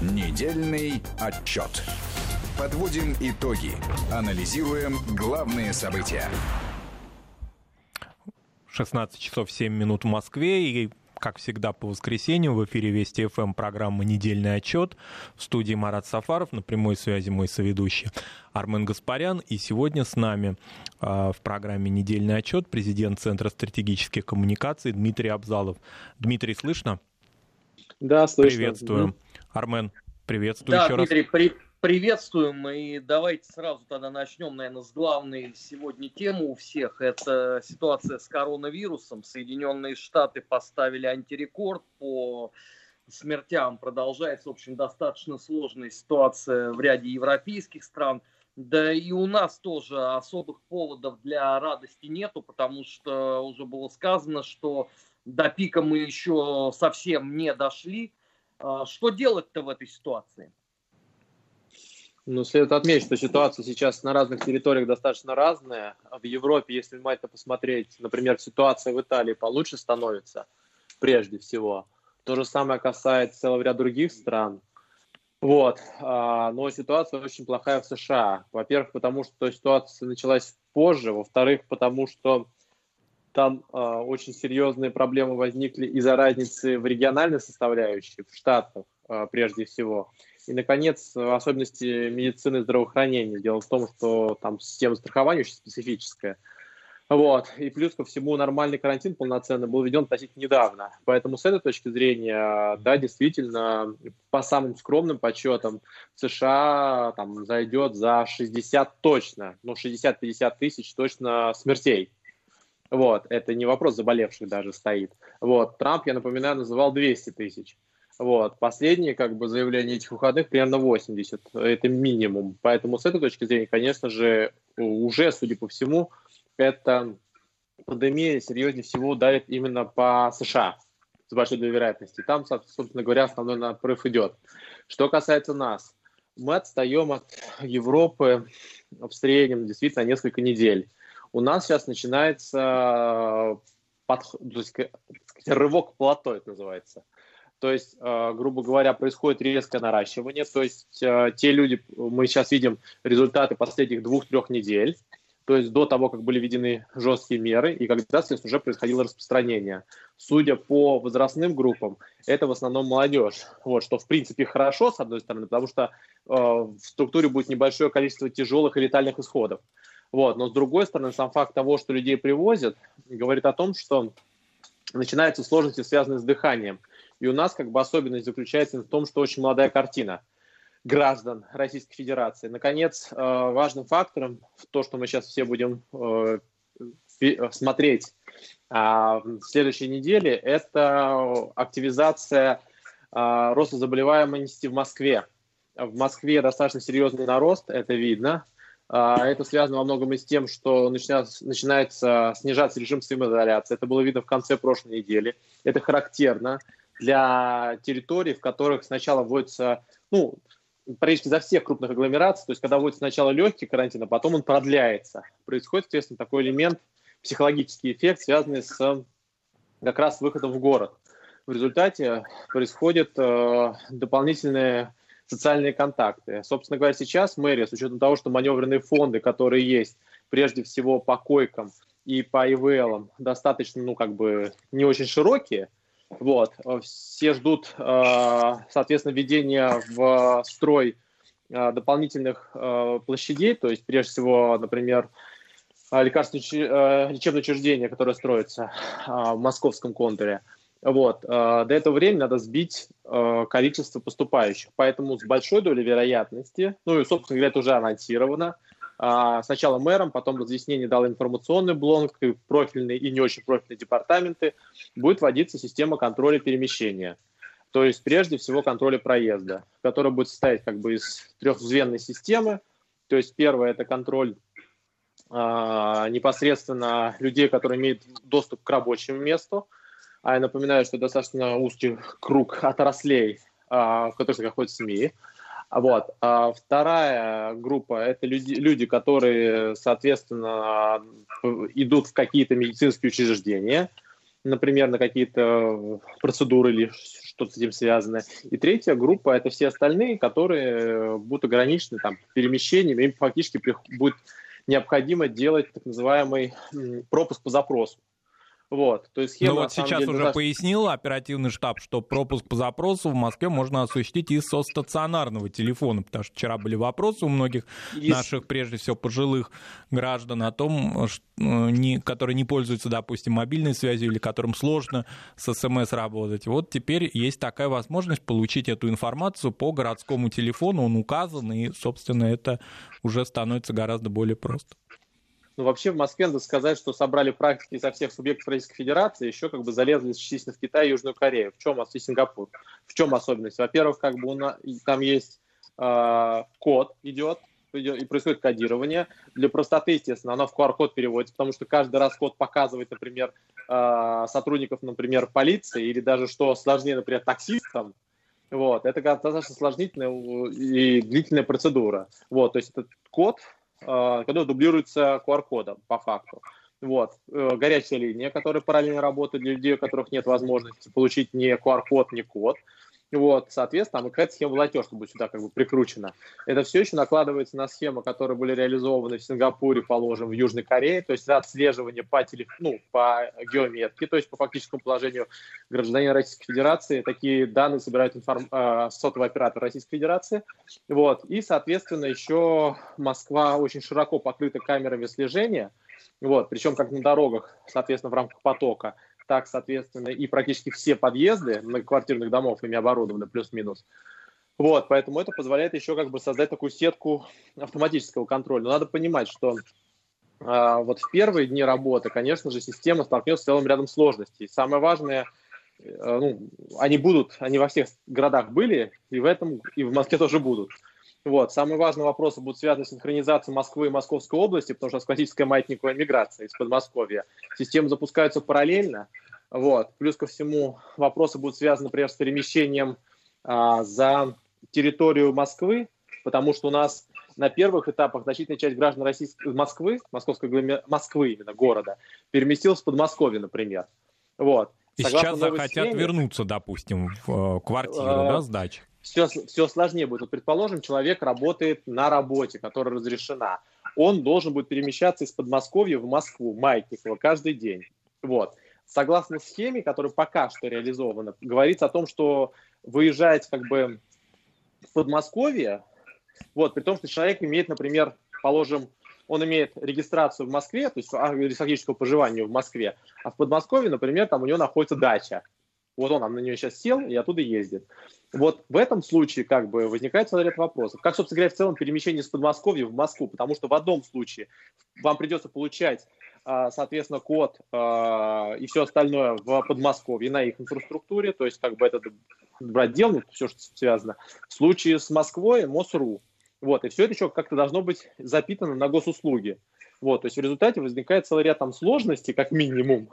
Недельный отчет. Подводим итоги. Анализируем главные события. 16 часов 7 минут в Москве и как всегда, по воскресеньям в эфире Вести ФМ программа «Недельный отчет». В студии Марат Сафаров, на прямой связи мой соведущий Армен Гаспарян. И сегодня с нами э, в программе «Недельный отчет» президент Центра стратегических коммуникаций Дмитрий Абзалов. Дмитрий, слышно? Да, слышно. Приветствую. Армен, приветствую да, еще Дмитрий, раз. При, приветствуем. И давайте сразу тогда начнем, наверное, с главной сегодня темы у всех. Это ситуация с коронавирусом. Соединенные Штаты поставили антирекорд по смертям. Продолжается, в общем, достаточно сложная ситуация в ряде европейских стран. Да и у нас тоже особых поводов для радости нету, потому что уже было сказано, что до пика мы еще совсем не дошли. А, что делать-то в этой ситуации? Ну, следует отметить, что ситуация сейчас на разных территориях достаточно разная. В Европе, если внимательно посмотреть, например, ситуация в Италии получше становится, прежде всего. То же самое касается целого ряда других стран. Вот. А, но ситуация очень плохая в США. Во-первых, потому что ситуация началась позже. Во-вторых, потому что там э, очень серьезные проблемы возникли из-за разницы в региональной составляющей, в штатах э, прежде всего. И, наконец, особенности медицины и здравоохранения. Дело в том, что там система страхования очень специфическая. Вот. И плюс ко всему нормальный карантин полноценный был введен относительно недавно. Поэтому с этой точки зрения, да, действительно, по самым скромным подсчетам, США там зайдет за 60 точно, ну 60-50 тысяч точно смертей вот, это не вопрос заболевших даже стоит. Вот, Трамп, я напоминаю, называл 200 тысяч. Вот, последние как бы заявления этих выходных примерно 80, это минимум. Поэтому с этой точки зрения, конечно же, уже, судя по всему, эта пандемия серьезнее всего ударит именно по США с большой долей вероятности. Там, собственно говоря, основной напрорыв идет. Что касается нас, мы отстаем от Европы в среднем действительно несколько недель у нас сейчас начинается подход, то есть, рывок плато, это называется. То есть, э, грубо говоря, происходит резкое наращивание. То есть э, те люди, мы сейчас видим результаты последних двух-трех недель, то есть до того, как были введены жесткие меры, и когда, соответственно, уже происходило распространение. Судя по возрастным группам, это в основном молодежь. Вот, что, в принципе, хорошо, с одной стороны, потому что э, в структуре будет небольшое количество тяжелых и летальных исходов. Вот. Но с другой стороны, сам факт того, что людей привозят, говорит о том, что начинаются сложности, связанные с дыханием. И у нас как бы особенность заключается в том, что очень молодая картина граждан Российской Федерации. Наконец, э, важным фактором, то, что мы сейчас все будем э, смотреть а, в следующей неделе, это активизация а, роста заболеваемости в Москве. В Москве достаточно серьезный нарост, это видно. А, это связано во многом и с тем, что начинается, начинается снижаться режим самоизоляции. Это было видно в конце прошлой недели. Это характерно для территорий, в которых сначала вводится, ну, практически за всех крупных агломераций, то есть когда вводится сначала легкий карантин, а потом он продляется. Происходит, естественно, такой элемент, психологический эффект, связанный с как раз выходом в город. В результате происходит э, дополнительное социальные контакты. Собственно говоря, сейчас мэрия, с учетом того, что маневренные фонды, которые есть, прежде всего по койкам и по ИВЛам, достаточно, ну, как бы, не очень широкие, вот, все ждут, э, соответственно, введения в строй э, дополнительных э, площадей, то есть, прежде всего, например, лекарственное лечебное учреждение, которое строится в московском контуре – вот. Э, до этого времени надо сбить э, количество поступающих. Поэтому с большой долей вероятности, ну и, собственно говоря, это уже анонсировано, а, сначала мэром, потом разъяснение дал информационный блок, и профильные и не очень профильные департаменты, будет вводиться система контроля перемещения. То есть, прежде всего, контроля проезда, который будет состоять как бы из трехзвенной системы. То есть, первое – это контроль непосредственно людей, которые имеют доступ к рабочему месту – а я напоминаю, что достаточно узкий круг отраслей, а, в которых находятся СМИ. Вот. А вторая группа – это люди, люди, которые, соответственно, идут в какие-то медицинские учреждения. например, на какие-то процедуры или что-то с этим связанное. И третья группа – это все остальные, которые будут ограничены там, перемещениями, им фактически будет необходимо делать так называемый пропуск по запросу. Вот, то есть схема, Ну вот сейчас деле, уже да... пояснил оперативный штаб, что пропуск по запросу в Москве можно осуществить и со стационарного телефона, потому что вчера были вопросы у многих Есть... наших, прежде всего, пожилых граждан о том, что, э, не, которые не пользуются, допустим, мобильной связью или которым сложно с СМС работать. Вот теперь есть такая возможность получить эту информацию по городскому телефону, он указан, и, собственно, это уже становится гораздо более просто. Ну, вообще в Москве надо сказать, что собрали практики со всех субъектов Российской Федерации, еще как бы залезли частично в Китай и Южную Корею. В чем, и Сингапур. В чем особенность? Во-первых, как бы у нас, там есть э, код идет, и происходит кодирование. Для простоты, естественно, оно в QR-код переводится, потому что каждый раз код показывает, например, э, сотрудников, например, полиции, или даже, что сложнее, например, таксистам, вот, это достаточно сложнительная и длительная процедура. Вот, то есть этот код который дублируется QR-кодом по факту. Вот. Э, горячая линия, которая параллельно работает для людей, у которых нет возможности получить ни QR-код, ни код. Вот, соответственно, там какая-то схема платежка будет сюда как бы прикручена. Это все еще накладывается на схемы, которые были реализованы в Сингапуре, положим, в Южной Корее, то есть отслеживание по, телеф... ну, по геометке, то есть по фактическому положению гражданина Российской Федерации. Такие данные собирает информ... э, сотовый оператор Российской Федерации. Вот. И, соответственно, еще Москва очень широко покрыта камерами слежения, вот, причем как на дорогах, соответственно, в рамках потока, так, соответственно, и практически все подъезды многоквартирных домов ими оборудованы плюс-минус. Вот, поэтому это позволяет еще как бы создать такую сетку автоматического контроля. Но надо понимать, что а, вот в первые дни работы, конечно же, система столкнется с целым рядом сложностей. Самое важное, э, ну, они будут, они во всех городах были, и в этом, и в Москве тоже будут. Вот. Самые важные вопросы будут связаны с синхронизацией Москвы и Московской области, потому что классическая маятниковая миграция из Подмосковья. Системы запускаются параллельно. Вот. Плюс ко всему вопросы будут связаны, например, с перемещением а, за территорию Москвы, потому что у нас на первых этапах значительная часть граждан Российской, Москвы, Московской Москвы именно города, переместилась в Подмосковье, например. Вот. И Согласно сейчас захотят схеме, вернуться, допустим, в э, квартиру, э, да, сдачи? Все, все сложнее будет. Вот, предположим, человек работает на работе, которая разрешена. Он должен будет перемещаться из Подмосковья в Москву, Маятниково, каждый день. Вот. Согласно схеме, которая пока что реализована, говорится о том, что выезжать как бы в Подмосковье, вот, при том, что человек имеет, например, положим, он имеет регистрацию в Москве, то есть фактического проживания в Москве, а в Подмосковье, например, там у него находится дача. Вот он на нее сейчас сел и оттуда ездит. Вот в этом случае как бы возникает целый ряд вопросов. Как, собственно говоря, в целом перемещение из Подмосковья в Москву? Потому что в одном случае вам придется получать, а, соответственно, код а, и все остальное в Подмосковье на их инфраструктуре, то есть как бы это брать дело, ну, все, что связано. В случае с Москвой МОСРУ. Вот, и все это еще как-то должно быть запитано на госуслуги. Вот, то есть в результате возникает целый ряд там сложностей, как минимум,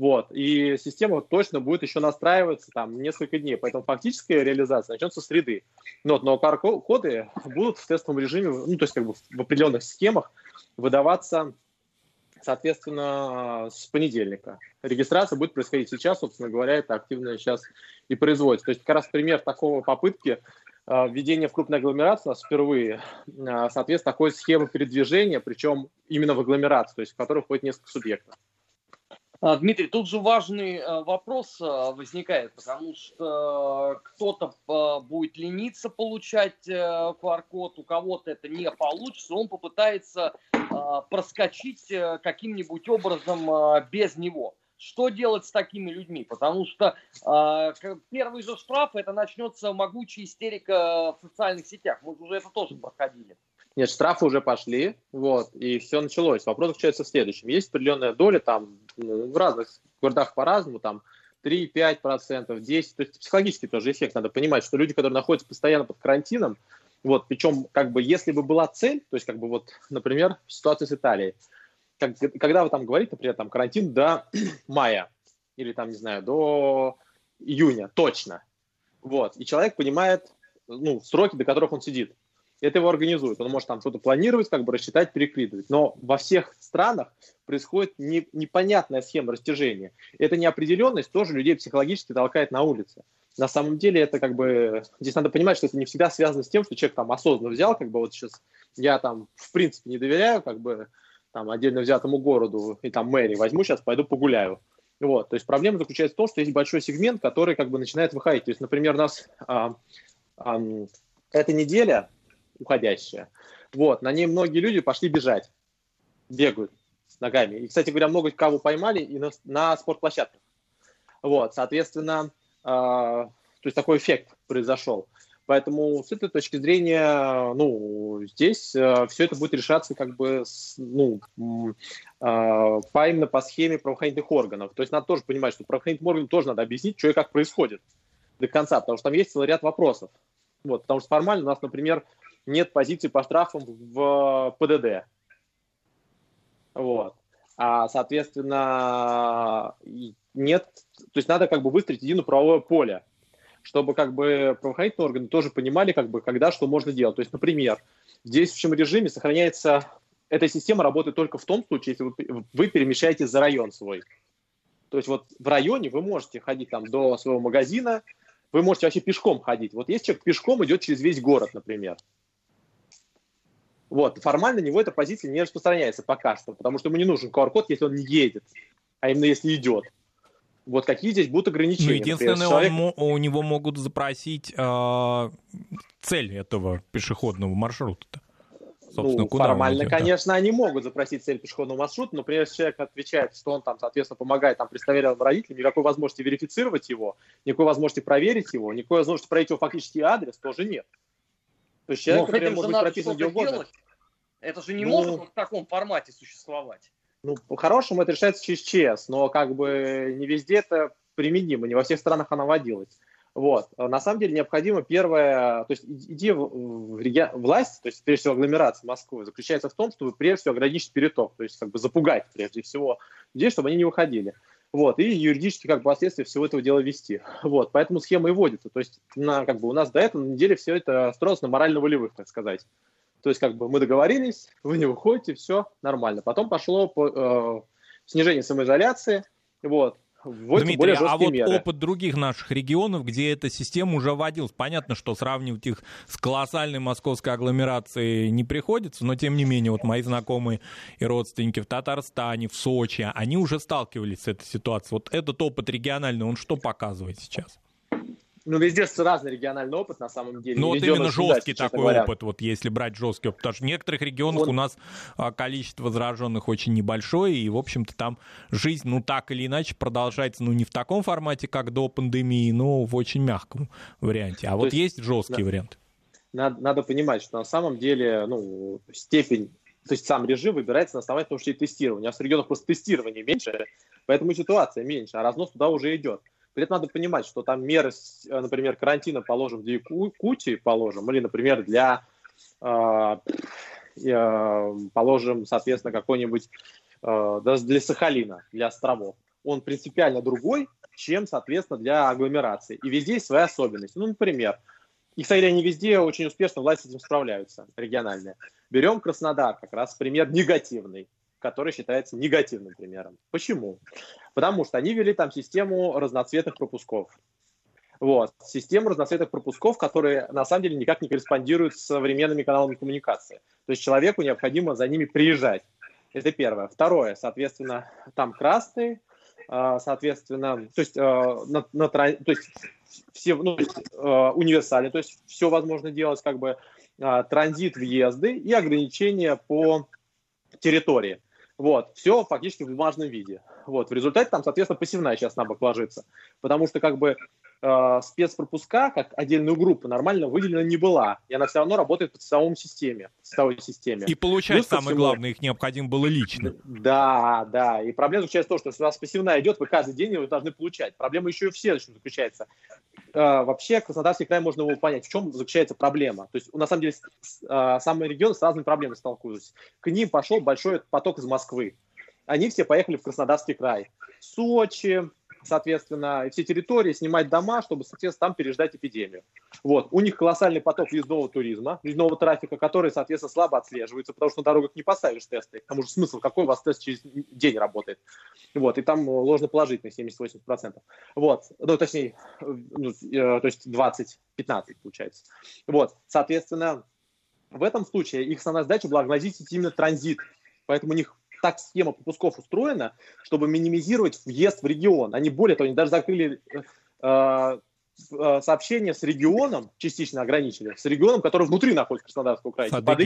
вот. И система точно будет еще настраиваться там несколько дней. Поэтому фактическая реализация начнется с среды. Но, но QR-коды будут в тестовом режиме, ну, то есть как бы в определенных схемах выдаваться соответственно, с понедельника. Регистрация будет происходить сейчас, собственно говоря, это активно сейчас и производится. То есть как раз пример такого попытки а, введения в крупной агломерации у нас впервые, а, соответственно, такой схемы передвижения, причем именно в агломерацию, то есть в которой входит несколько субъектов. А, Дмитрий, тут же важный э, вопрос э, возникает, потому что кто-то э, будет лениться получать QR-код, у кого-то это не получится, он попытается проскочить каким-нибудь образом без него. Что делать с такими людьми? Потому что первый же штраф, это начнется могучая истерика в социальных сетях. Мы уже это тоже проходили. Нет, штрафы уже пошли, вот, и все началось. Вопрос заключается в следующем. Есть определенная доля, там, ну, в разных городах по-разному, там, 3-5%, 10%, то есть психологический тоже эффект. Надо понимать, что люди, которые находятся постоянно под карантином, вот, причем, как бы, если бы была цель, то есть, как бы, вот, например, ситуация с Италией, как, когда вы там говорите, например, там, карантин до мая, или, там, не знаю, до июня, точно, вот, и человек понимает, ну, сроки, до которых он сидит, это его организует. Он может там что-то планировать, как бы рассчитать, перекидывать. Но во всех странах происходит не, непонятная схема растяжения. Эта неопределенность тоже людей психологически толкает на улице. На самом деле это как бы... Здесь надо понимать, что это не всегда связано с тем, что человек там осознанно взял, как бы вот сейчас я там в принципе не доверяю как бы там отдельно взятому городу и там мэрии, возьму сейчас, пойду погуляю. Вот, то есть проблема заключается в том, что есть большой сегмент, который как бы начинает выходить. То есть, например, у нас а, а, эта неделя уходящая, вот, на ней многие люди пошли бежать, бегают ногами. И, кстати говоря, много кого поймали и на, на спортплощадках. Вот, соответственно, э, то есть такой эффект произошел. Поэтому с этой точки зрения, ну, здесь э, все это будет решаться как бы, с, ну, э, по именно по схеме правоохранительных органов. То есть надо тоже понимать, что правоохранительным органам тоже надо объяснить, что и как происходит до конца, потому что там есть целый ряд вопросов. Вот, потому что формально у нас, например, нет позиции по штрафам в ПДД. Вот. А, соответственно, нет, то есть надо как бы выстроить единое правовое поле, чтобы как бы правоохранительные органы тоже понимали, как бы, когда что можно делать. То есть, например, в действующем режиме сохраняется, эта система работает только в том случае, если вы, вы перемещаетесь за район свой. То есть вот в районе вы можете ходить там до своего магазина, вы можете вообще пешком ходить. Вот если человек пешком идет через весь город, например, вот, формально на него эта позиция не распространяется пока что, потому что ему не нужен QR-код, если он не едет, а именно если идет. Вот какие здесь будут ограничения? Ну, единственное, Например, человек... он, у него могут запросить э, цель этого пешеходного маршрута-то. Собственно, ну, куда формально, идет, конечно, да? они могут запросить цель пешеходного маршрута, но прежде человек отвечает, что он там, соответственно, помогает там представителям родителям, никакой возможности верифицировать его, никакой возможности проверить его, никакой возможности проверить его фактический адрес тоже нет. То есть человек, который может быть прописан где угодно. Делать. Это же не ну, может в таком формате существовать. Ну, по-хорошему это решается через ЧС, но как бы не везде это применимо, не во всех странах она водилась. Вот. На самом деле необходимо первое, то есть идея власти, то есть прежде всего агломерация Москвы, заключается в том, чтобы прежде всего ограничить переток, то есть как бы запугать прежде всего людей, чтобы они не выходили. Вот, и юридически как бы последствия всего этого дела вести. Вот, поэтому схема и вводится. То есть на, как бы у нас до этого на неделе все это строилось на морально-волевых, так сказать. То есть как бы мы договорились, вы не выходите, все нормально. Потом пошло по, э, снижение самоизоляции, вот, Дмитрий, а вот меры. опыт других наших регионов, где эта система уже вводилась, понятно, что сравнивать их с колоссальной московской агломерацией не приходится, но тем не менее, вот мои знакомые и родственники в Татарстане, в Сочи, они уже сталкивались с этой ситуацией. Вот этот опыт региональный, он что показывает сейчас? Ну, везде разный региональный опыт, на самом деле. Ну, вот именно жесткий такой говоря. опыт, вот если брать жесткий опыт. Потому что в некоторых регионах вот. у нас а, количество зараженных очень небольшое, и, в общем-то, там жизнь, ну, так или иначе продолжается, ну, не в таком формате, как до пандемии, но в очень мягком варианте. А То вот есть, есть жесткий да, вариант. Надо, надо понимать, что на самом деле, ну, степень то есть сам режим выбирается на основании того, что и тестирование. А в регионах просто тестирование меньше, поэтому ситуация меньше, а разнос туда уже идет. При этом надо понимать, что там меры, э, например, карантина положим для Якутии, положим, или, например, для, э, э, положим, соответственно, какой-нибудь э, для Сахалина, для островов. Он принципиально другой, чем, соответственно, для агломерации. И везде есть свои особенности. Ну, например, и, кстати, они везде очень успешно власти с этим справляются, региональные. Берем Краснодар, как раз пример негативный который считается негативным примером. Почему? Потому что они ввели там систему разноцветных пропусков. Вот. Систему разноцветных пропусков, которые на самом деле никак не корреспондируют с современными каналами коммуникации. То есть человеку необходимо за ними приезжать. Это первое. Второе, соответственно, там красный, а, соответственно, то есть, а, на, на, то есть все, ну, то есть, а, универсальный, то есть все возможно делать, как бы транзит, въезды и ограничения по территории. Вот, все фактически в бумажном виде. Вот, в результате там, соответственно, пассивная часть на бок ложится. Потому что как бы э, спецпропуска, как отдельную группу, нормально выделена не была. И она все равно работает по цифровой системе. Цифровой системе. И получать, Плюс, самое всему, главное, их необходимо было лично. Да, да. И проблема заключается в том, что если у вас пассивная идет, вы каждый день ее должны получать. Проблема еще и в следующем заключается. Э, вообще, Краснодарский край можно его понять, в чем заключается проблема. То есть, на самом деле, э, самые регионы с разными проблемами столкнулись. К ним пошел большой поток из Москвы. Они все поехали в Краснодарский край. Сочи, соответственно, все территории, снимать дома, чтобы, соответственно, там переждать эпидемию. Вот. У них колоссальный поток въездного туризма, въездного трафика, который, соответственно, слабо отслеживается, потому что на дорогах не поставишь тесты. К тому же смысл, какой у вас тест через день работает. Вот. И там ложно положить на 70-80%. Вот. Ну, точнее, ну, э, то есть 20-15 получается. Вот. Соответственно, в этом случае их основная задача была именно транзит. Поэтому у них так схема пропусков устроена, чтобы минимизировать въезд в регион. Они более того, они даже закрыли э, э, сообщение с регионом, частично ограничили, с регионом, который внутри находится Краснодарского края. Типа под.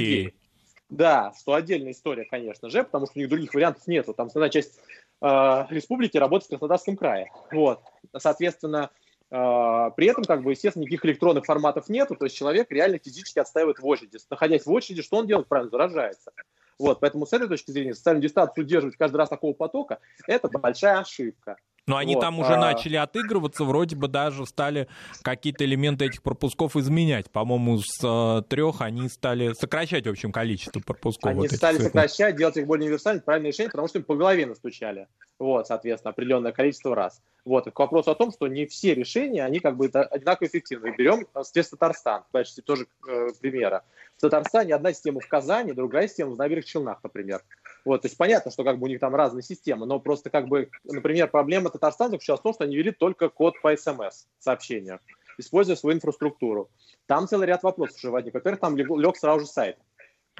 Да, что отдельная история, конечно же, потому что у них других вариантов нет. Там основная часть э, республики работает в Краснодарском крае. Вот. Соответственно, э, при этом, как бы, естественно, никаких электронных форматов нету, то есть человек реально физически отстаивает в очереди. Находясь в очереди, что он делает? Правильно, заражается. Вот, поэтому с этой точки зрения социальную дистанцию удерживать каждый раз такого потока – это большая ошибка. Но они вот, там уже а... начали отыгрываться, вроде бы даже стали какие-то элементы этих пропусков изменять. По-моему, с э, трех они стали сокращать, в общем, количество пропусков. Они вот стали цифр. сокращать, делать их более универсальными, правильное решение, потому что им по голове настучали. Вот, соответственно, определенное количество раз. Вот, к вопросу о том, что не все решения, они как бы одинаково эффективны. Берем, соответственно, Татарстан, в качестве тоже э, примера. В Татарстане одна система в Казани, другая система в Набережных Челнах, например. Вот, то есть понятно, что как бы у них там разные системы, но просто как бы, например, проблема Татарстана заключалась в том, что они вели только код по смс сообщению, используя свою инфраструктуру. Там целый ряд вопросов уже возник. Во-первых, там лег, лег сразу же сайт.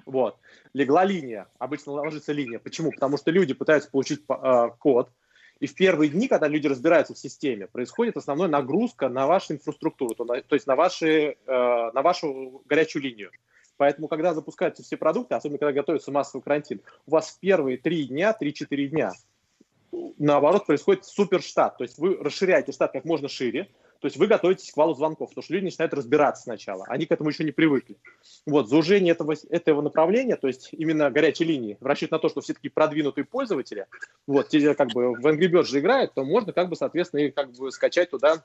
Вот. Легла линия, обычно ложится линия. Почему? Потому что люди пытаются получить э, код, и в первые дни, когда люди разбираются в системе, происходит основная нагрузка на вашу инфраструктуру, то, на, то есть на, ваши, э, на вашу горячую линию. Поэтому, когда запускаются все продукты, особенно когда готовится массовый карантин, у вас первые три дня, 3-4 дня, наоборот, происходит суперштат. То есть вы расширяете штат как можно шире, то есть вы готовитесь к валу звонков, потому что люди начинают разбираться сначала. Они к этому еще не привыкли. Вот, заужение этого, этого направления, то есть именно горячей линии, в расчет на то, что все таки продвинутые пользователи, вот, те, как бы в Angry Birds же играют, то можно, как бы, соответственно, и как бы скачать туда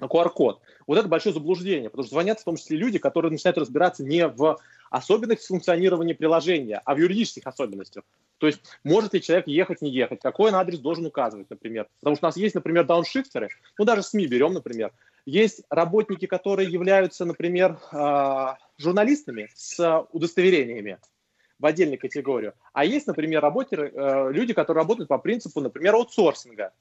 QR-код. Вот это большое заблуждение, потому что звонят в том числе люди, которые начинают разбираться не в особенностях функционирования приложения, а в юридических особенностях. То есть, может ли человек ехать, не ехать, какой он адрес должен указывать, например. Потому что у нас есть, например, дауншифтеры, ну даже СМИ берем, например. Есть работники, которые являются, например, а, журналистами с удостоверениями в отдельную категорию. А есть, например, работеры, э, люди, которые работают по принципу, например, аутсорсинга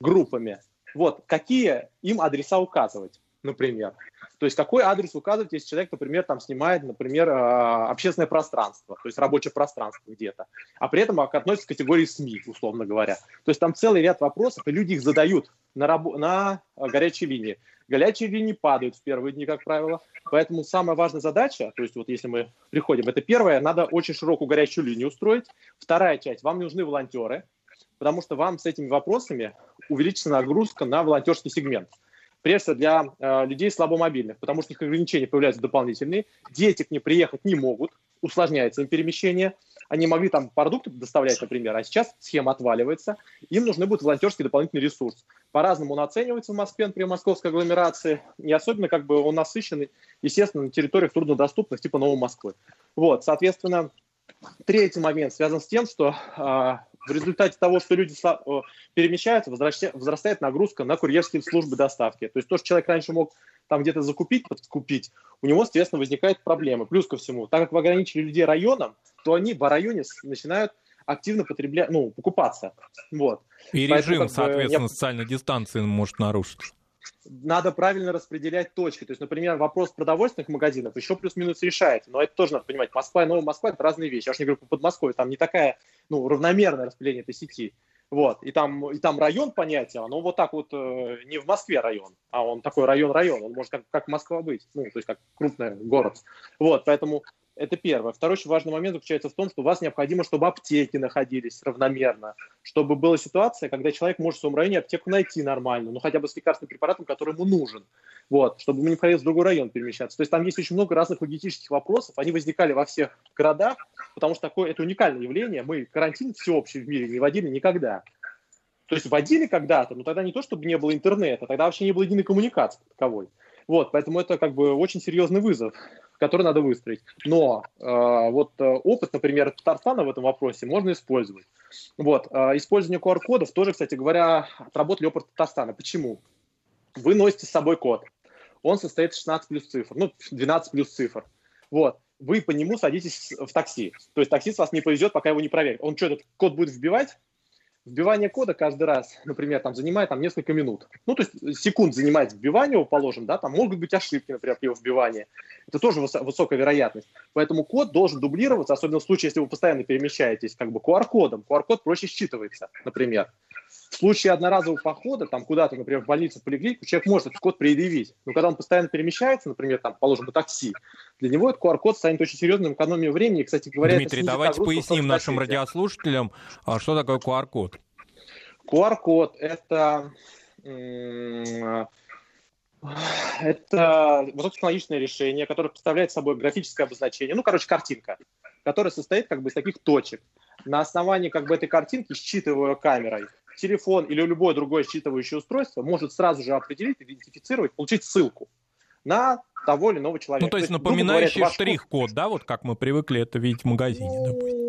группами. Вот, какие им адреса указывать, например. То есть какой адрес указывать, если человек, например, там снимает, например, а, общественное пространство, то есть рабочее пространство где-то, а при этом относится к категории СМИ, условно говоря. То есть там целый ряд вопросов, и люди их задают на, раб- на горячей линии. Горячие линии падают в первые дни, как правило. Поэтому самая важная задача, то есть вот если мы приходим, это первое, надо очень широкую горячую линию устроить. Вторая часть, вам нужны волонтеры, потому что вам с этими вопросами увеличится нагрузка на волонтерский сегмент. Прежде всего для э, людей слабомобильных, потому что их ограничения появляются дополнительные. Дети к ним приехать не могут, усложняется им перемещение. Они могли там продукты доставлять, например, а сейчас схема отваливается. Им нужны будет волонтерский дополнительный ресурс. По-разному он оценивается в Москве, например, московской агломерации. И особенно как бы он насыщен, естественно, на территориях труднодоступных, типа Новой Москвы. Вот, соответственно, третий момент связан с тем, что э, в результате того, что люди перемещаются, возрастает нагрузка на курьерские службы доставки. То есть то, что человек раньше мог там где-то закупить, подкупить, у него, соответственно, возникают проблемы. Плюс ко всему, так как вы ограничили людей районом, то они в районе начинают активно потреблять, ну, покупаться. Вот. И Поэтому, режим, соответственно, я... социальной дистанции может нарушиться надо правильно распределять точки. То есть, например, вопрос продовольственных магазинов еще плюс-минус решается. Но это тоже надо понимать. Москва и Новая Москва – это разные вещи. Я уж не говорю по Подмосковью, там не такая ну, равномерное распределение этой сети. Вот. И, там, и там район понятие, оно вот так вот э, не в Москве район, а он такой район-район. Он может как, как Москва быть, ну, то есть как крупный город. Вот, поэтому это первое. Второй очень важный момент заключается в том, что у вас необходимо, чтобы аптеки находились равномерно, чтобы была ситуация, когда человек может в своем районе аптеку найти нормально, ну хотя бы с лекарственным препаратом, который ему нужен, вот, чтобы ему не приходилось в другой район перемещаться. То есть там есть очень много разных логистических вопросов, они возникали во всех городах, потому что такое это уникальное явление. Мы карантин всеобщий в мире не вводили никогда. То есть вводили когда-то, но тогда не то, чтобы не было интернета, тогда вообще не было единой коммуникации таковой. Вот, поэтому это как бы очень серьезный вызов который надо выстроить. Но э, вот э, опыт, например, Татарстана в этом вопросе можно использовать. Вот, э, использование QR-кодов тоже, кстати говоря, отработали опыт Татарстана. Почему? Вы носите с собой код. Он состоит из 16 плюс цифр, ну, 12 плюс цифр. Вот. Вы по нему садитесь в такси. То есть таксист вас не повезет, пока его не проверит. Он что, этот код будет вбивать? Вбивание кода каждый раз, например, там занимает там, несколько минут. Ну, то есть секунд занимает вбивание положим, да, там могут быть ошибки, например, при его вбивании. Это тоже выс- высокая вероятность. Поэтому код должен дублироваться, особенно в случае, если вы постоянно перемещаетесь как бы QR-кодом. QR-код проще считывается, например. В случае одноразового похода, там куда-то, например, в больницу, в поликлинику, человек может этот код предъявить. Но когда он постоянно перемещается, например, там, положим, на такси, для него этот QR-код станет очень серьезным экономией времени. И, кстати говоря, Дмитрий, давайте поясним нашим радиослушателям, а что такое QR-код. QR-код – это это высокотехнологичное решение, которое представляет собой графическое обозначение, ну, короче, картинка, которая состоит как бы из таких точек. На основании как бы этой картинки, считывая камерой, телефон или любое другое считывающее устройство может сразу же определить, идентифицировать, получить ссылку на того или иного человека. Ну, то есть, то есть напоминающий штрих-код, да, вот как мы привыкли это видеть в магазине, допустим?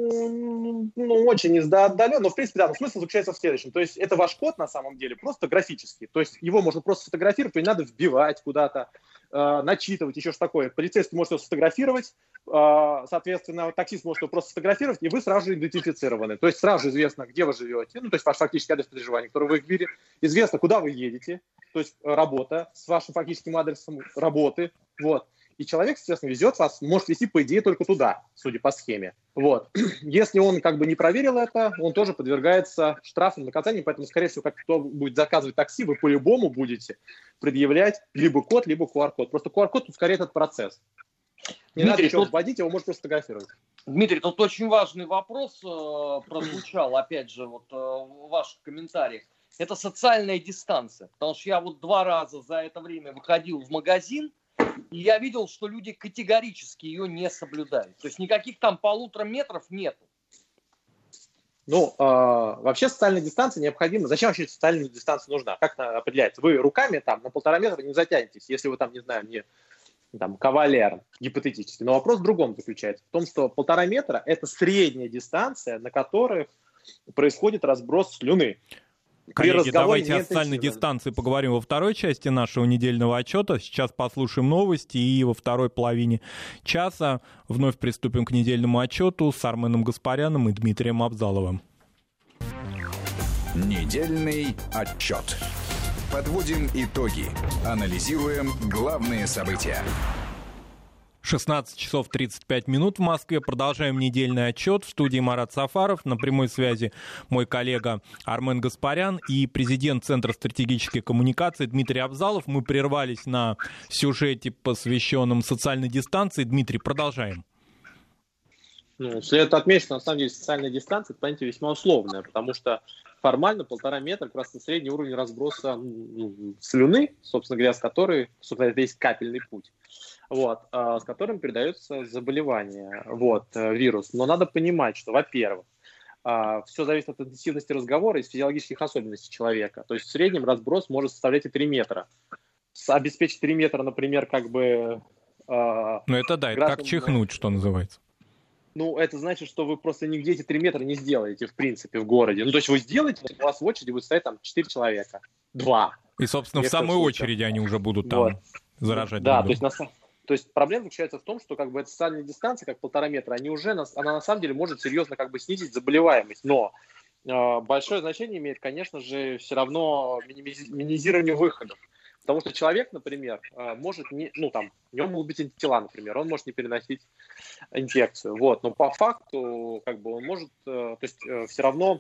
Ну, очень отдаленно, но, в принципе, да, но смысл заключается в следующем. То есть, это ваш код, на самом деле, просто графический. То есть, его можно просто сфотографировать, не надо вбивать куда-то, э, начитывать, еще что такое. Полицейский может его сфотографировать, э, соответственно, таксист может его просто сфотографировать, и вы сразу же идентифицированы. То есть, сразу же известно, где вы живете, ну, то есть, ваш фактический адрес проживания, который вы вбили, известно, куда вы едете, то есть, работа с вашим фактическим адресом работы, вот. И человек, естественно, везет вас, может вести, по идее, только туда, судя по схеме. Вот. Если он как бы не проверил это, он тоже подвергается штрафам, наказаниям, поэтому, скорее всего, как кто будет заказывать такси, вы по-любому будете предъявлять либо код, либо QR-код. Просто QR-код ускоряет этот процесс. Не Дмитрий, надо еще тут... вводить, его можно просто фотографировать. Дмитрий, тут очень важный вопрос э, прозвучал, опять же, вот э, в ваших комментариях. Это социальная дистанция. Потому что я вот два раза за это время выходил в магазин, и я видел, что люди категорически ее не соблюдают. То есть никаких там полутора метров нет. Ну, э, вообще социальная дистанция необходима. Зачем вообще социальная дистанция нужна? Как она определяется? Вы руками там на полтора метра не затянетесь, если вы там, не знаю, не там, кавалер, гипотетически. Но вопрос в другом заключается. В том, что полтора метра – это средняя дистанция, на которой происходит разброс слюны. Коллеги, давайте о социальной дистанции поговорим во второй части нашего недельного отчета. Сейчас послушаем новости и во второй половине часа вновь приступим к недельному отчету с Арменом Гаспаряном и Дмитрием Абзаловым. Недельный отчет. Подводим итоги. Анализируем главные события. 16 часов 35 минут в Москве. Продолжаем недельный отчет. В студии Марат Сафаров. На прямой связи мой коллега Армен Гаспарян и президент Центра стратегической коммуникации Дмитрий Абзалов. Мы прервались на сюжете, посвященном социальной дистанции. Дмитрий, продолжаем. Ну, следует отметить, что на самом деле социальная дистанция это понятие весьма условное, потому что формально полтора метра как раз средний уровень разброса ну, слюны, собственно говоря, с которой, собственно, это есть капельный путь вот, а, с которым передается заболевание, вот, э, вирус. Но надо понимать, что, во-первых, а, все зависит от интенсивности разговора и физиологических особенностей человека. То есть в среднем разброс может составлять и 3 метра. Обеспечить 3 метра, например, как бы... А, ну это да, это как чихнуть, что называется. Ну, это значит, что вы просто нигде эти 3 метра не сделаете, в принципе, в городе. Ну, то есть вы сделаете, у вас в очереди будет стоять там 4 человека. Два. И, собственно, в самой очереди они уже будут там вот. заражать. Да, то есть на, то есть проблема заключается в том, что как бы эта социальная дистанция, как полтора метра, они уже, она на самом деле может серьезно как бы снизить заболеваемость, но э, большое значение имеет, конечно же, все равно минимизирование выходов. Потому что человек, например, э, может не, ну там, у него могут быть антитела, например, он может не переносить инфекцию, вот, но по факту, как бы он может, э, то есть э, все равно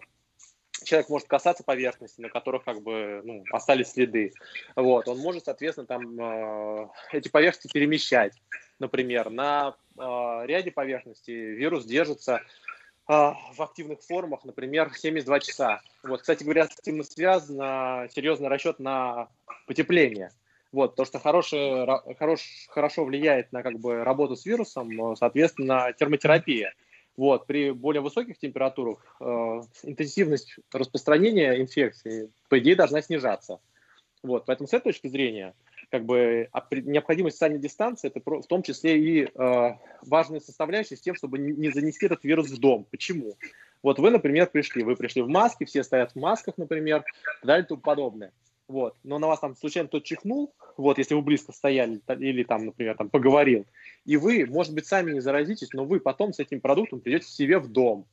человек может касаться поверхности, на которых как бы ну, остались следы. Вот, он может, соответственно, там эти поверхности перемещать. Например, на ряде поверхностей вирус держится в активных формах, например, 72 часа. Вот, кстати говоря, с этим связан серьезный расчет на потепление. Вот, то, что хорошее, хорош, хорошо влияет на как бы, работу с вирусом, соответственно, термотерапия. Вот, при более высоких температурах э, интенсивность распространения инфекции, по идее, должна снижаться. Вот, поэтому с этой точки зрения, как бы необходимость социальной дистанции, это в том числе и э, важная составляющая с тем, чтобы не занести этот вирус в дом. Почему? Вот вы, например, пришли, вы пришли в маске, все стоят в масках, например, и далее и тому подобное. Вот. Но на вас там случайно кто-то чихнул, вот, если вы близко стояли, или там, например, там поговорил, и вы, может быть, сами не заразитесь, но вы потом с этим продуктом придете себе в дом.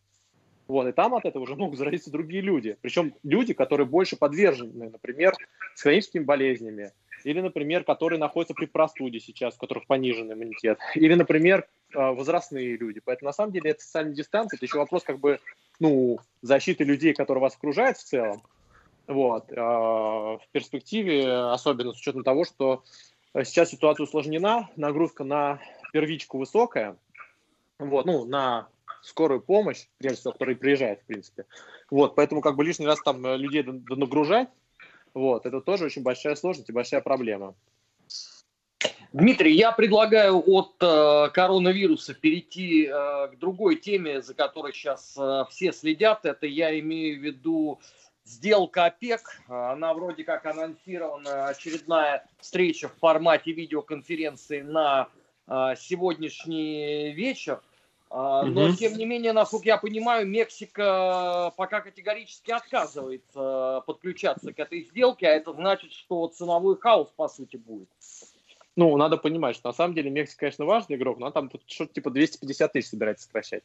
Вот, и там от этого уже могут заразиться другие люди. Причем люди, которые больше подвержены, например, с хроническими болезнями, или, например, которые находятся при простуде сейчас, у которых пониженный иммунитет, или, например, а, возрастные люди. Поэтому, на самом деле, это социальная дистанция, это еще вопрос как бы, ну, защиты людей, которые вас окружают в целом. Вот. А, в перспективе, особенно с учетом того, что сейчас ситуация усложнена, нагрузка на первичку высокая, вот, ну, на скорую помощь, прежде всего, которая приезжает, в принципе. Вот, поэтому как бы лишний раз там э, людей нагружать, вот, это тоже очень большая сложность и большая проблема. Дмитрий, я предлагаю от э, коронавируса перейти э, к другой теме, за которой сейчас э, все следят. Это я имею в виду сделка ОПЕК. Она вроде как анонсирована очередная встреча в формате видеоконференции на э, сегодняшний вечер. А, но, угу. тем не менее, насколько я понимаю, Мексика пока категорически отказывается подключаться к этой сделке, а это значит, что ценовой хаос, по сути, будет. Ну, надо понимать, что на самом деле Мексика, конечно, важный игрок, но она там что-то типа 250 тысяч собирается сокращать.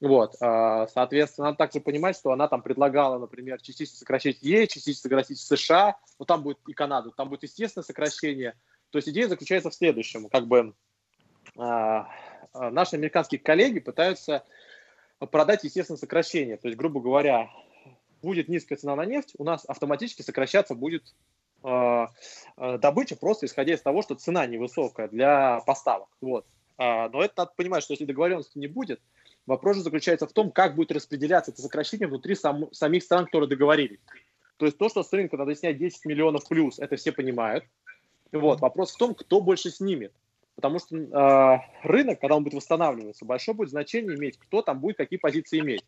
Вот, а, соответственно, надо также понимать, что она там предлагала, например, частично сокращать ей, частично сокращать США, но там будет и Канаду, там будет естественное сокращение. То есть идея заключается в следующем, как бы а, наши американские коллеги пытаются продать естественное сокращение. То есть, грубо говоря, будет низкая цена на нефть, у нас автоматически сокращаться будет э, добыча, просто исходя из того, что цена невысокая для поставок. Вот. Но это надо понимать, что если договоренности не будет, вопрос же заключается в том, как будет распределяться это сокращение внутри сам, самих стран, которые договорились. То есть то, что с рынка надо снять 10 миллионов плюс, это все понимают. Вот. Вопрос в том, кто больше снимет. Потому что э, рынок, когда он будет восстанавливаться, большое будет значение иметь, кто там будет какие позиции иметь.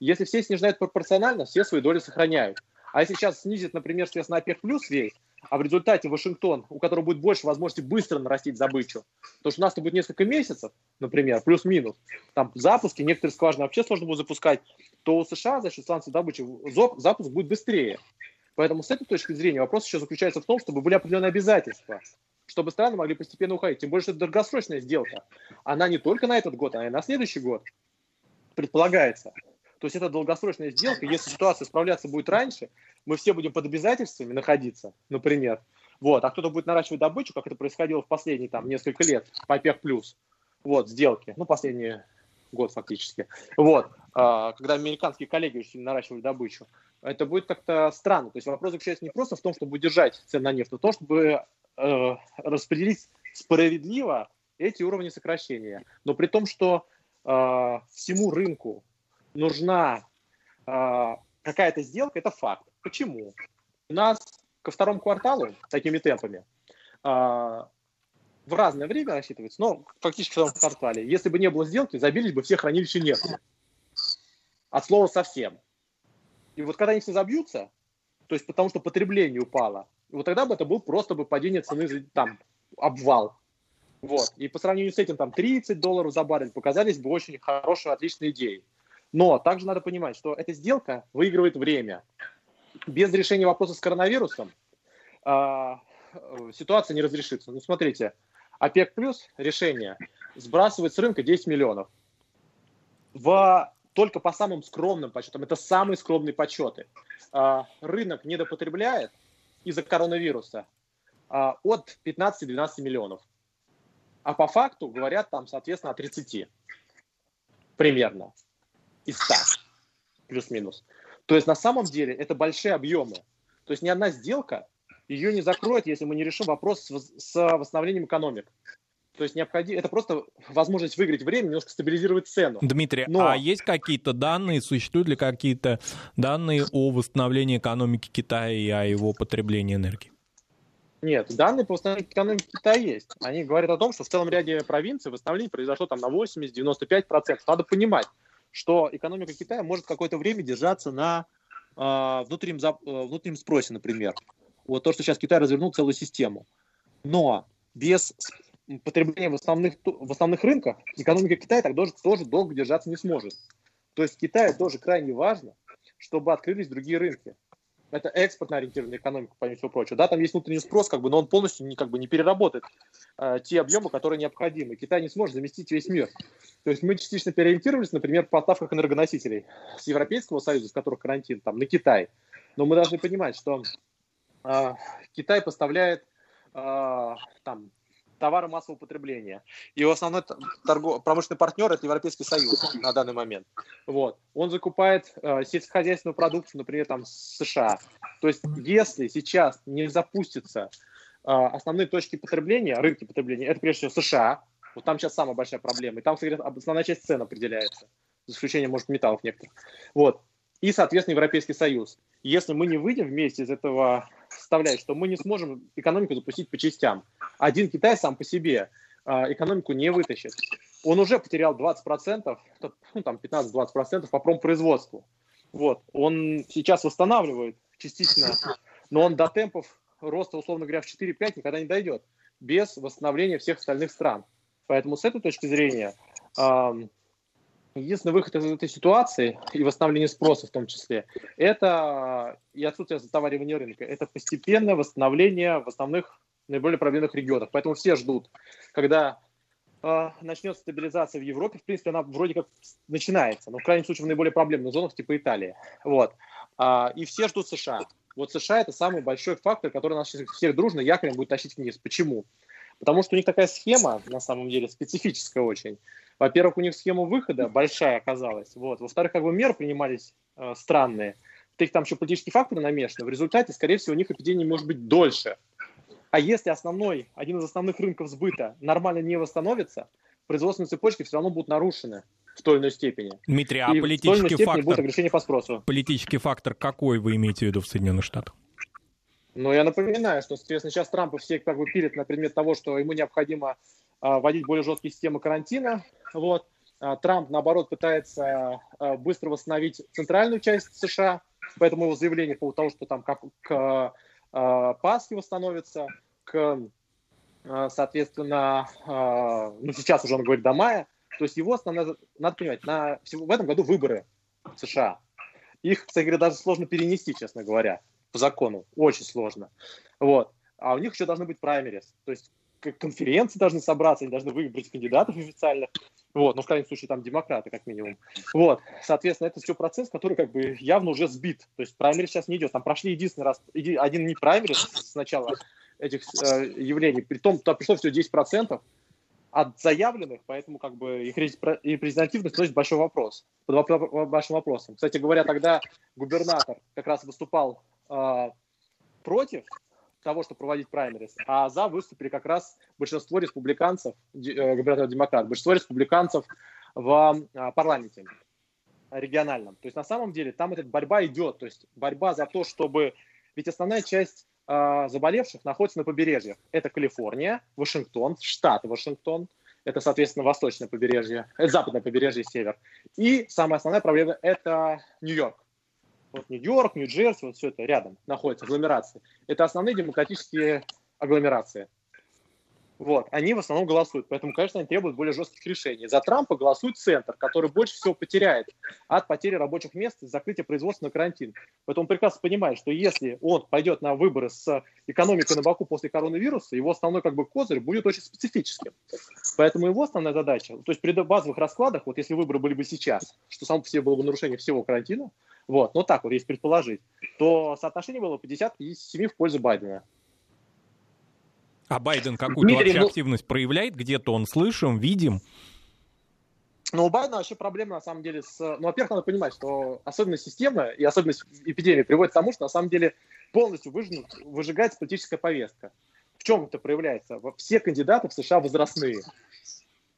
Если все снижают пропорционально, все свои доли сохраняют. А если сейчас снизит, например, соответственно, ОПЕК плюс весь, а в результате Вашингтон, у которого будет больше возможности быстро нарастить добычу, потому что у нас-то будет несколько месяцев, например, плюс-минус, там запуски, некоторые скважины вообще сложно будет запускать, то у США за счет станции добычи запуск будет быстрее. Поэтому с этой точки зрения вопрос еще заключается в том, чтобы были определенные обязательства чтобы страны могли постепенно уходить. Тем более, что это долгосрочная сделка. Она не только на этот год, она и на следующий год предполагается. То есть это долгосрочная сделка. Если ситуация справляться будет раньше, мы все будем под обязательствами находиться, например. Вот, а кто-то будет наращивать добычу, как это происходило в последние там несколько лет по ОПЕК+. Вот, сделки. Ну, последний год фактически. Вот, а, когда американские коллеги очень наращивали добычу. Это будет как-то странно. То есть вопрос заключается не просто в том, чтобы удержать цену на нефть, но в том, чтобы э, распределить справедливо эти уровни сокращения. Но при том, что э, всему рынку нужна э, какая-то сделка, это факт. Почему? У нас ко второму кварталу такими темпами э, в разное время рассчитывается, но фактически в втором квартале. Если бы не было сделки, забились бы все хранилища нефти. От слова совсем. И вот когда они все забьются, то есть потому что потребление упало, вот тогда бы это был просто бы падение цены, там, обвал. Вот. И по сравнению с этим, там, 30 долларов за баррель показались бы очень хорошей, отличной идеей. Но также надо понимать, что эта сделка выигрывает время. Без решения вопроса с коронавирусом э, ситуация не разрешится. Ну, смотрите, ОПЕК плюс решение сбрасывает с рынка 10 миллионов. В, только по самым скромным подсчетам, это самые скромные подсчеты, э, рынок недопотребляет – из-за коронавируса а, от 15-12 миллионов. А по факту говорят там, соответственно, о 30 примерно из 100 плюс-минус. То есть на самом деле это большие объемы. То есть ни одна сделка ее не закроет, если мы не решим вопрос с, восстановлением экономик. То есть необходимо, это просто возможность выиграть время, немножко стабилизировать цену. Дмитрий, Но... а есть какие-то данные, существуют ли какие-то данные о восстановлении экономики Китая и о его потреблении энергии? Нет, данные по восстановлению экономики Китая есть. Они говорят о том, что в целом ряде провинций восстановление произошло там на 80-95%. Надо понимать, что экономика Китая может какое-то время держаться на э, внутреннем, э, внутреннем спросе, например. Вот то, что сейчас Китай развернул целую систему. Но без потребления в основных, в основных рынках экономика Китая так тоже, тоже долго держаться не сможет. То есть Китаю тоже крайне важно, чтобы открылись другие рынки. Это экспортно ориентированная экономика, помимо всего прочего. Да, там есть внутренний спрос, как бы, но он полностью не, как бы, не переработает э, те объемы, которые необходимы. Китай не сможет заместить весь мир. То есть мы частично переориентировались, например, в поставках энергоносителей с Европейского Союза, в которых карантин, там, на Китай. Но мы должны понимать, что э, Китай поставляет э, там, товары массового потребления. И его основной торгов... промышленный партнер – это Европейский Союз на данный момент. Вот. Он закупает э, сельскохозяйственную продукцию, например, там, США. То есть если сейчас не запустятся э, основные точки потребления, рынки потребления, это прежде всего США, вот там сейчас самая большая проблема. И там, кстати, основная часть цен определяется, за исключением, может, металлов некоторых. Вот. И, соответственно, Европейский Союз. Если мы не выйдем вместе из этого составляет, что мы не сможем экономику запустить по частям. Один Китай сам по себе а, экономику не вытащит. Он уже потерял 20%, ну, там 15-20% по промпроизводству. Вот. Он сейчас восстанавливает частично, но он до темпов роста, условно говоря, в 4-5 никогда не дойдет без восстановления всех остальных стран. Поэтому с этой точки зрения Единственный выход из этой ситуации и восстановление спроса в том числе, это и отсутствие затоваривания рынка, это постепенное восстановление в основных наиболее проблемных регионах. Поэтому все ждут, когда э, начнется стабилизация в Европе, в принципе, она вроде как начинается, но в крайнем случае в наиболее проблемных зонах типа Италии. Вот. А, и все ждут США. Вот США это самый большой фактор, который нас всех дружно якорем будет тащить вниз. Почему? Потому что у них такая схема, на самом деле, специфическая очень. Во-первых, у них схема выхода большая оказалась. Вот. Во-вторых, как бы меры принимались э, странные. В-третьих, там еще политические факторы намешаны. В результате, скорее всего, у них эпидемия может быть дольше. А если основной, один из основных рынков сбыта нормально не восстановится, производственные цепочки все равно будут нарушены в той или иной степени. Дмитрий, а и политический фактор, будет по спросу. Политический фактор какой вы имеете в виду в Соединенных Штатах? Ну, я напоминаю, что, соответственно, сейчас Трампа все как бы пилят на предмет того, что ему необходимо вводить более жесткие системы карантина. Вот. А, Трамп, наоборот, пытается а, быстро восстановить центральную часть США, поэтому его заявление по поводу что там как, к Пасхе восстановится, к, соответственно, ну сейчас уже он говорит до мая, то есть его основная, надо понимать, на, в этом году выборы в США. Их, кстати говоря, даже сложно перенести, честно говоря, по закону. Очень сложно. Вот. А у них еще должны быть праймерис. То есть конференции должны собраться, они должны выбрать кандидатов официальных, вот, ну, в крайнем случае, там, демократы, как минимум. Вот, соответственно, это все процесс, который, как бы, явно уже сбит, то есть праймери сейчас не идет, там прошли единственный раз, один не праймери с начала этих э, явлений, при том, туда пришло все 10% от заявленных, поэтому, как бы, их репрезентативность носит большой вопрос, под большим вопросом. Кстати говоря, тогда губернатор как раз выступал э, против того, чтобы проводить праймерис, а за выступили как раз большинство республиканцев, э, губернатор демократ, большинство республиканцев в а, парламенте региональном. То есть на самом деле там эта борьба идет, то есть борьба за то, чтобы... Ведь основная часть э, заболевших находится на побережьях. Это Калифорния, Вашингтон, штат Вашингтон, это, соответственно, восточное побережье, это западное побережье, север. И самая основная проблема – это Нью-Йорк. Вот Нью-Йорк, Нью-Джерси, вот все это рядом находится, агломерации. Это основные демократические агломерации. Вот, они в основном голосуют, поэтому, конечно, они требуют более жестких решений. За Трампа голосует центр, который больше всего потеряет от потери рабочих мест и закрытия производства на карантин. Поэтому он прекрасно понимает, что если он пойдет на выборы с экономикой на боку после коронавируса, его основной как бы козырь будет очень специфическим. Поэтому его основная задача, то есть при базовых раскладах, вот если выборы были бы сейчас, что само по себе было бы нарушение всего карантина, вот, ну так вот, если предположить, то соотношение было 50-57 в пользу Байдена. А Байден какую-то Дмитрий, вообще ну... активность проявляет? Где-то он слышим, видим? Ну, у Байдена вообще проблема, на самом деле, с... Ну, во-первых, надо понимать, что особенность системы и особенность эпидемии приводит к тому, что, на самом деле, полностью выжжен, выжигается политическая повестка. В чем это проявляется? Все кандидаты в США возрастные.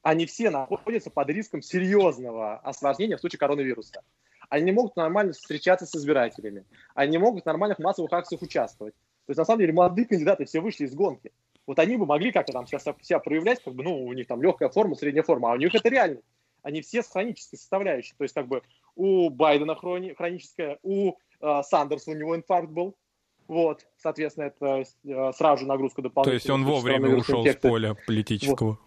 Они все находятся под риском серьезного осложнения в случае коронавируса. Они не могут нормально встречаться с избирателями. Они не могут в нормальных массовых акциях участвовать. То есть, на самом деле, молодые кандидаты все вышли из гонки. Вот они бы могли как-то там сейчас себя проявлять, как бы, ну, у них там легкая форма, средняя форма, а у них это реально. Они все с хронической составляющей. То есть, как бы, у Байдена хрони, хроническая, у э, Сандерса у него инфаркт был, Вот, соответственно, это э, сразу же нагрузка дополнительная. То есть он вовремя ушел с поля политического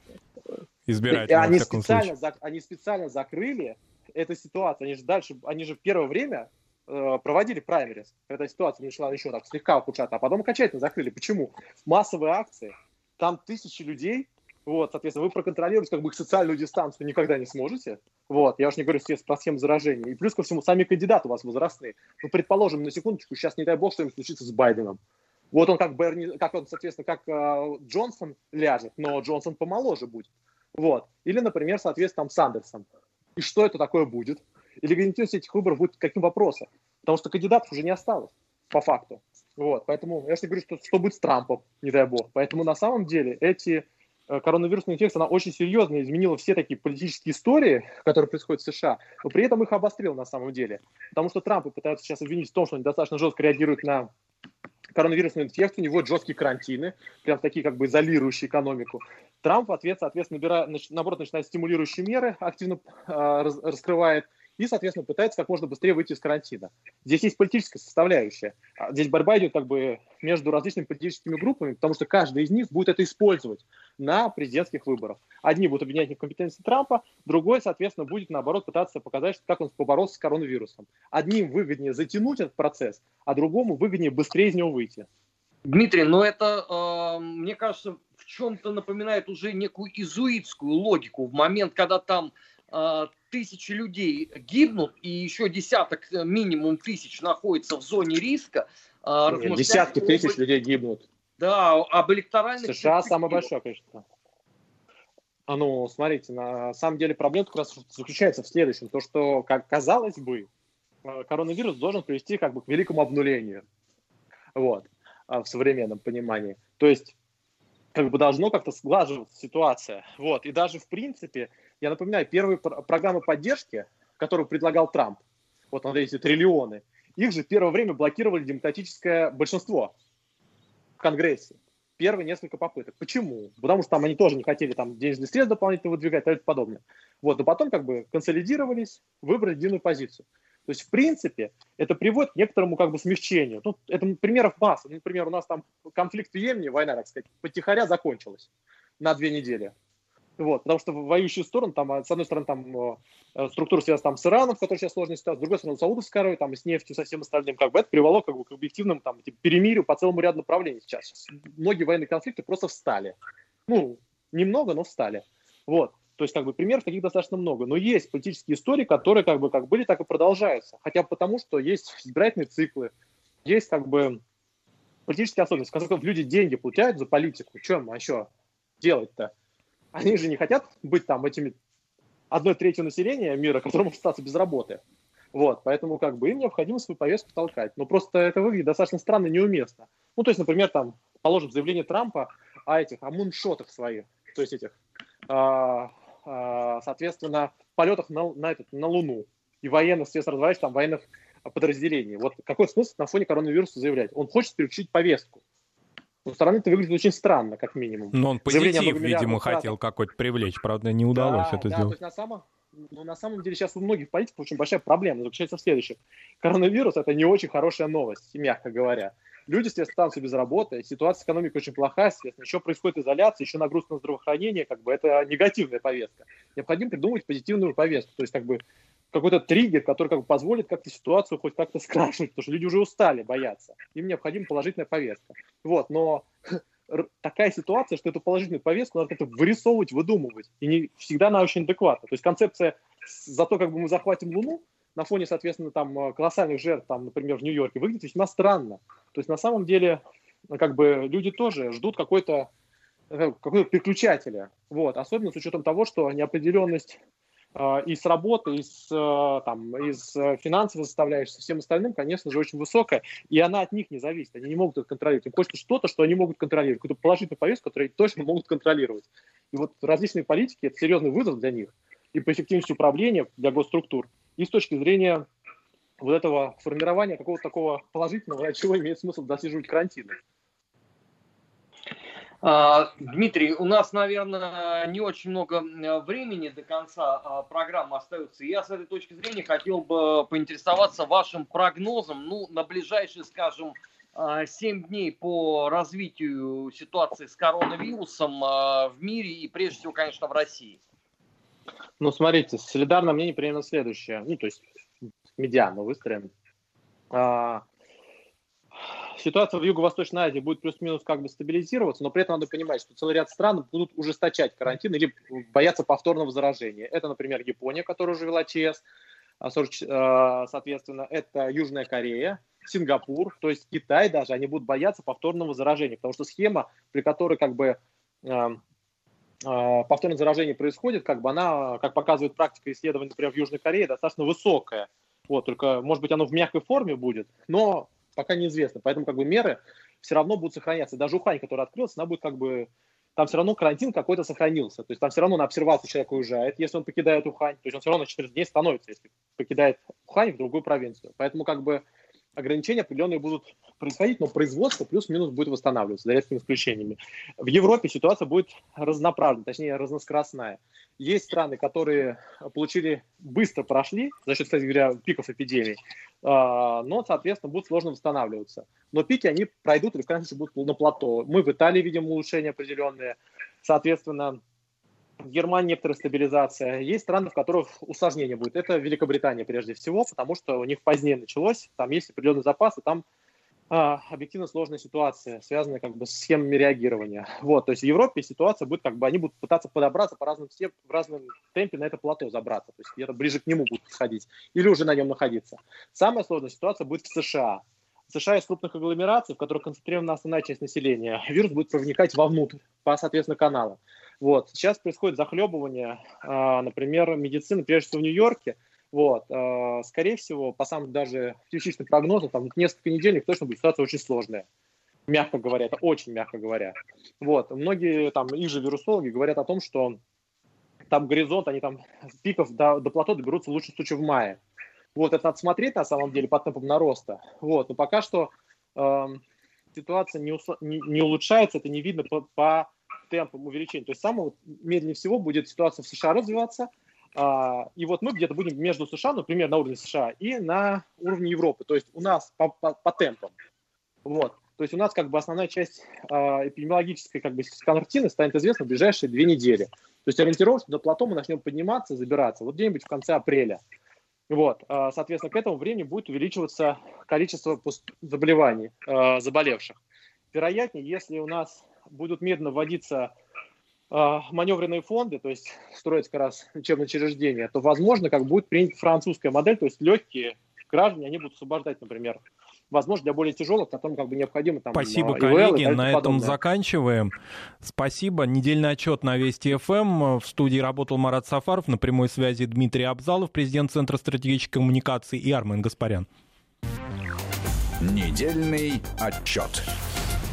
вот. избирательного, они специально, за, они специально закрыли эту ситуацию. Они же дальше, они же в первое время э, проводили праймерис. Эта ситуация начала еще так слегка ухудшаться, а потом окончательно закрыли. Почему? Массовые акции, там тысячи людей, вот, соответственно, вы проконтролировать как бы их социальную дистанцию никогда не сможете. Вот, я уж не говорю про схему заражения. И плюс ко всему, сами кандидаты у вас возрастные. Ну, предположим, на секундочку, сейчас, не дай бог, что-нибудь случится с Байденом. Вот он как Берни, как он, соответственно, как э, Джонсон ляжет, но Джонсон помоложе будет. Вот. Или, например, соответственно, там Сандерсон. И что это такое будет? И легитимность этих выборов будет каким вопросом? Потому что кандидатов уже не осталось, по факту. Вот. Поэтому я же говорю, что, что будет с Трампом, не дай бог. Поэтому на самом деле эти Э, коронавирусная инфекция, она очень серьезно изменила все такие политические истории, которые происходят в США, но при этом их обострил на самом деле. Потому что Трамп пытается сейчас обвинить в том, что он достаточно жестко реагирует на коронавирусную инфекцию, у него жесткие карантины, прям такие как бы изолирующие экономику. Трамп в ответ, соответственно, набирает, наоборот, начинает стимулирующие меры, активно э, раскрывает и, соответственно, пытается как можно быстрее выйти из карантина. Здесь есть политическая составляющая. А здесь борьба идет как бы между различными политическими группами, потому что каждый из них будет это использовать на президентских выборах. Одни будут обвинять в компетенции Трампа, другой, соответственно, будет, наоборот, пытаться показать, как он поборолся с коронавирусом. Одним выгоднее затянуть этот процесс, а другому выгоднее быстрее из него выйти. Дмитрий, но это, э, мне кажется, в чем-то напоминает уже некую изуитскую логику. В момент, когда там тысячи людей гибнут, и еще десяток, э, минимум тысяч находится в зоне риска. А, Нет, десятки об... тысяч людей гибнут. Да, об электоральных... США самое большое, конечно. А ну, смотрите, на самом деле проблема как раз заключается в следующем. То, что, как казалось бы, э, коронавирус должен привести как бы к великому обнулению. Вот. В современном понимании. То есть, как бы должно как-то сглаживаться ситуация. Вот. И даже, в принципе, я напоминаю, первые программы поддержки, которую предлагал Трамп, вот на эти триллионы, их же первое время блокировали демократическое большинство в Конгрессе. Первые несколько попыток. Почему? Потому что там они тоже не хотели там денежные средства дополнительно выдвигать и тому подобное. Вот, но потом как бы консолидировались, выбрали единую позицию. То есть, в принципе, это приводит к некоторому как бы смягчению. Ну, это примеров масса. Например, у нас там конфликт в Йемене, война, так сказать, потихоря закончилась на две недели. Вот, потому что воюющие стороны, там, а, с одной стороны, там э, э, структура связана там, с Ираном, в которой сейчас сложная ситуация, с другой стороны, Саудовской Аравией, там, и с нефтью, со всем остальным, как бы это привело как бы, к объективному там, типа, перемирию по целому ряду направлений сейчас. сейчас. Многие военные конфликты просто встали. Ну, немного, но встали. Вот. То есть, как бы, примеров таких достаточно много. Но есть политические истории, которые как бы как были, так и продолжаются. Хотя бы потому, что есть избирательные циклы, есть как бы политические особенности. В конце концов, люди деньги получают за политику. Чем еще делать-то? Они же не хотят быть там этими одной третью населения мира, которому остаться без работы. Вот, поэтому как бы им необходимо свою повестку толкать. Но просто это выглядит достаточно странно и неуместно. Ну, то есть, например, там, положим, заявление Трампа о этих, о муншотах своих, то есть этих, а, а, соответственно, полетах на, на, этот, на Луну и военных средств развивающих там военных подразделений. Вот какой смысл на фоне коронавируса заявлять? Он хочет переключить повестку. Со стороны это выглядит очень странно, как минимум. Но он позитив, видимо, хотел какой-то привлечь, правда, не удалось да, это да, сделать. То есть на самом, ну, на самом деле сейчас у многих политиков очень большая проблема заключается в следующем. Коронавирус – это не очень хорошая новость, мягко говоря. Люди, соответственно, станутся без работы, ситуация экономики очень плохая, соответственно, еще происходит изоляция, еще нагрузка на здравоохранение, как бы это негативная повестка. Необходимо придумать позитивную повестку, то есть как бы какой-то триггер, который как бы позволит как-то ситуацию хоть как-то скрашивать, потому что люди уже устали бояться. Им необходима положительная повестка. Вот, но такая ситуация, что эту положительную повестку надо как-то вырисовывать, выдумывать. И не всегда она очень адекватна. То есть концепция за то, как бы мы захватим Луну, на фоне, соответственно, там э, колоссальных жертв, там, например, в Нью-Йорке, выглядит весьма странно. То есть на самом деле, как бы люди тоже ждут какой-то э, какой-то переключателя. Вот. Особенно с учетом того, что неопределенность Э, и с работы, и с, э, там, из э, финансовой составляющей, со всем остальным, конечно же, очень высокая, и она от них не зависит, они не могут это контролировать. Им хочется что-то, что они могут контролировать, какую-то положительную повестку, которую они точно могут контролировать. И вот различные политики – это серьезный вызов для них, и по эффективности управления для госструктур, и с точки зрения вот этого формирования какого-то такого положительного, чего имеет смысл досиживать карантина. А, Дмитрий, у нас, наверное, не очень много времени до конца а, программы остается. Я с этой точки зрения хотел бы поинтересоваться вашим прогнозом ну, на ближайшие, скажем, 7 дней по развитию ситуации с коронавирусом в мире и прежде всего, конечно, в России. Ну, смотрите, солидарное мнение примерно следующее. Ну, то есть медиану выстроим. А, ситуация в Юго-Восточной Азии будет плюс-минус как бы стабилизироваться, но при этом надо понимать, что целый ряд стран будут ужесточать карантин или бояться повторного заражения. Это, например, Япония, которая уже вела ЧС, а, а, соответственно, это Южная Корея, Сингапур, то есть Китай даже, они будут бояться повторного заражения, потому что схема, при которой как бы повторное заражение происходит, как бы она, как показывает практика исследований, например, в Южной Корее, достаточно высокая. Вот, только, может быть, оно в мягкой форме будет, но пока неизвестно. Поэтому как бы меры все равно будут сохраняться. Даже Ухань, который открылся, она будет как бы там все равно карантин какой-то сохранился. То есть там все равно на обсервацию человек уезжает, если он покидает Ухань. То есть он все равно на 14 дней становится, если покидает Ухань в другую провинцию. Поэтому как бы ограничения определенные будут происходить, но производство плюс-минус будет восстанавливаться, за редкими исключениями. В Европе ситуация будет разноправленная, точнее разноскоростная. Есть страны, которые получили, быстро прошли за счет, кстати говоря, пиков эпидемий, а, но, соответственно, будут сложно восстанавливаться. Но пики, они пройдут или, в конце будут на плато. Мы в Италии видим улучшения определенные. Соответственно, Германии некоторая стабилизация. Есть страны, в которых усложнение будет. Это Великобритания прежде всего, потому что у них позднее началось. Там есть определенные запасы, там а, объективно сложная ситуация, связанная как бы с схемами реагирования. Вот, то есть в Европе ситуация будет как бы, они будут пытаться подобраться по разным степ, в разном темпе на это плато забраться, то есть где-то ближе к нему будут сходить или уже на нем находиться. Самая сложная ситуация будет в США. В США есть крупных агломераций, в которых концентрирована основная часть населения. Вирус будет проникать вовнутрь, по, соответственно, каналам. Вот. Сейчас происходит захлебывание, а, например, медицины, прежде всего в Нью-Йорке, вот. А, скорее всего, по самым даже частичным прогнозам, там несколько недель точно будет ситуация очень сложная. Мягко говоря, это очень мягко говоря. Вот. Многие там, их же вирусологи говорят о том, что там горизонт, они там пиков до, до плато доберутся в лучшем случае в мае. Вот, это надо смотреть на самом деле по темпам нароста. Вот, но пока что э, ситуация не, не, не улучшается, это не видно по, по темпам увеличения. То есть самое медленнее всего будет ситуация в США развиваться – а, и вот мы где-то будем между США, например, на уровне США и на уровне Европы. То есть у нас по, по, по темпам. Вот. То есть у нас как бы основная часть э, эпидемиологической как бы картины станет известна в ближайшие две недели. То есть ориентировочно до плато мы начнем подниматься, забираться. Вот где-нибудь в конце апреля. Вот. Э, соответственно, к этому времени будет увеличиваться количество заболеваний, э, заболевших. Вероятнее, если у нас будут медленно вводиться а, маневренные фонды, то есть строить как раз учебные учреждения, то, возможно, как будет принята французская модель, то есть легкие граждане, они будут освобождать, например, возможно, для более тяжелых, которым как бы необходимо там Спасибо, ИВЛ, коллеги, на этом подобное. заканчиваем. Спасибо. Недельный отчет на Вести ФМ. В студии работал Марат Сафаров, на прямой связи Дмитрий Абзалов, президент Центра стратегической коммуникации и Армен Гаспарян. Недельный отчет.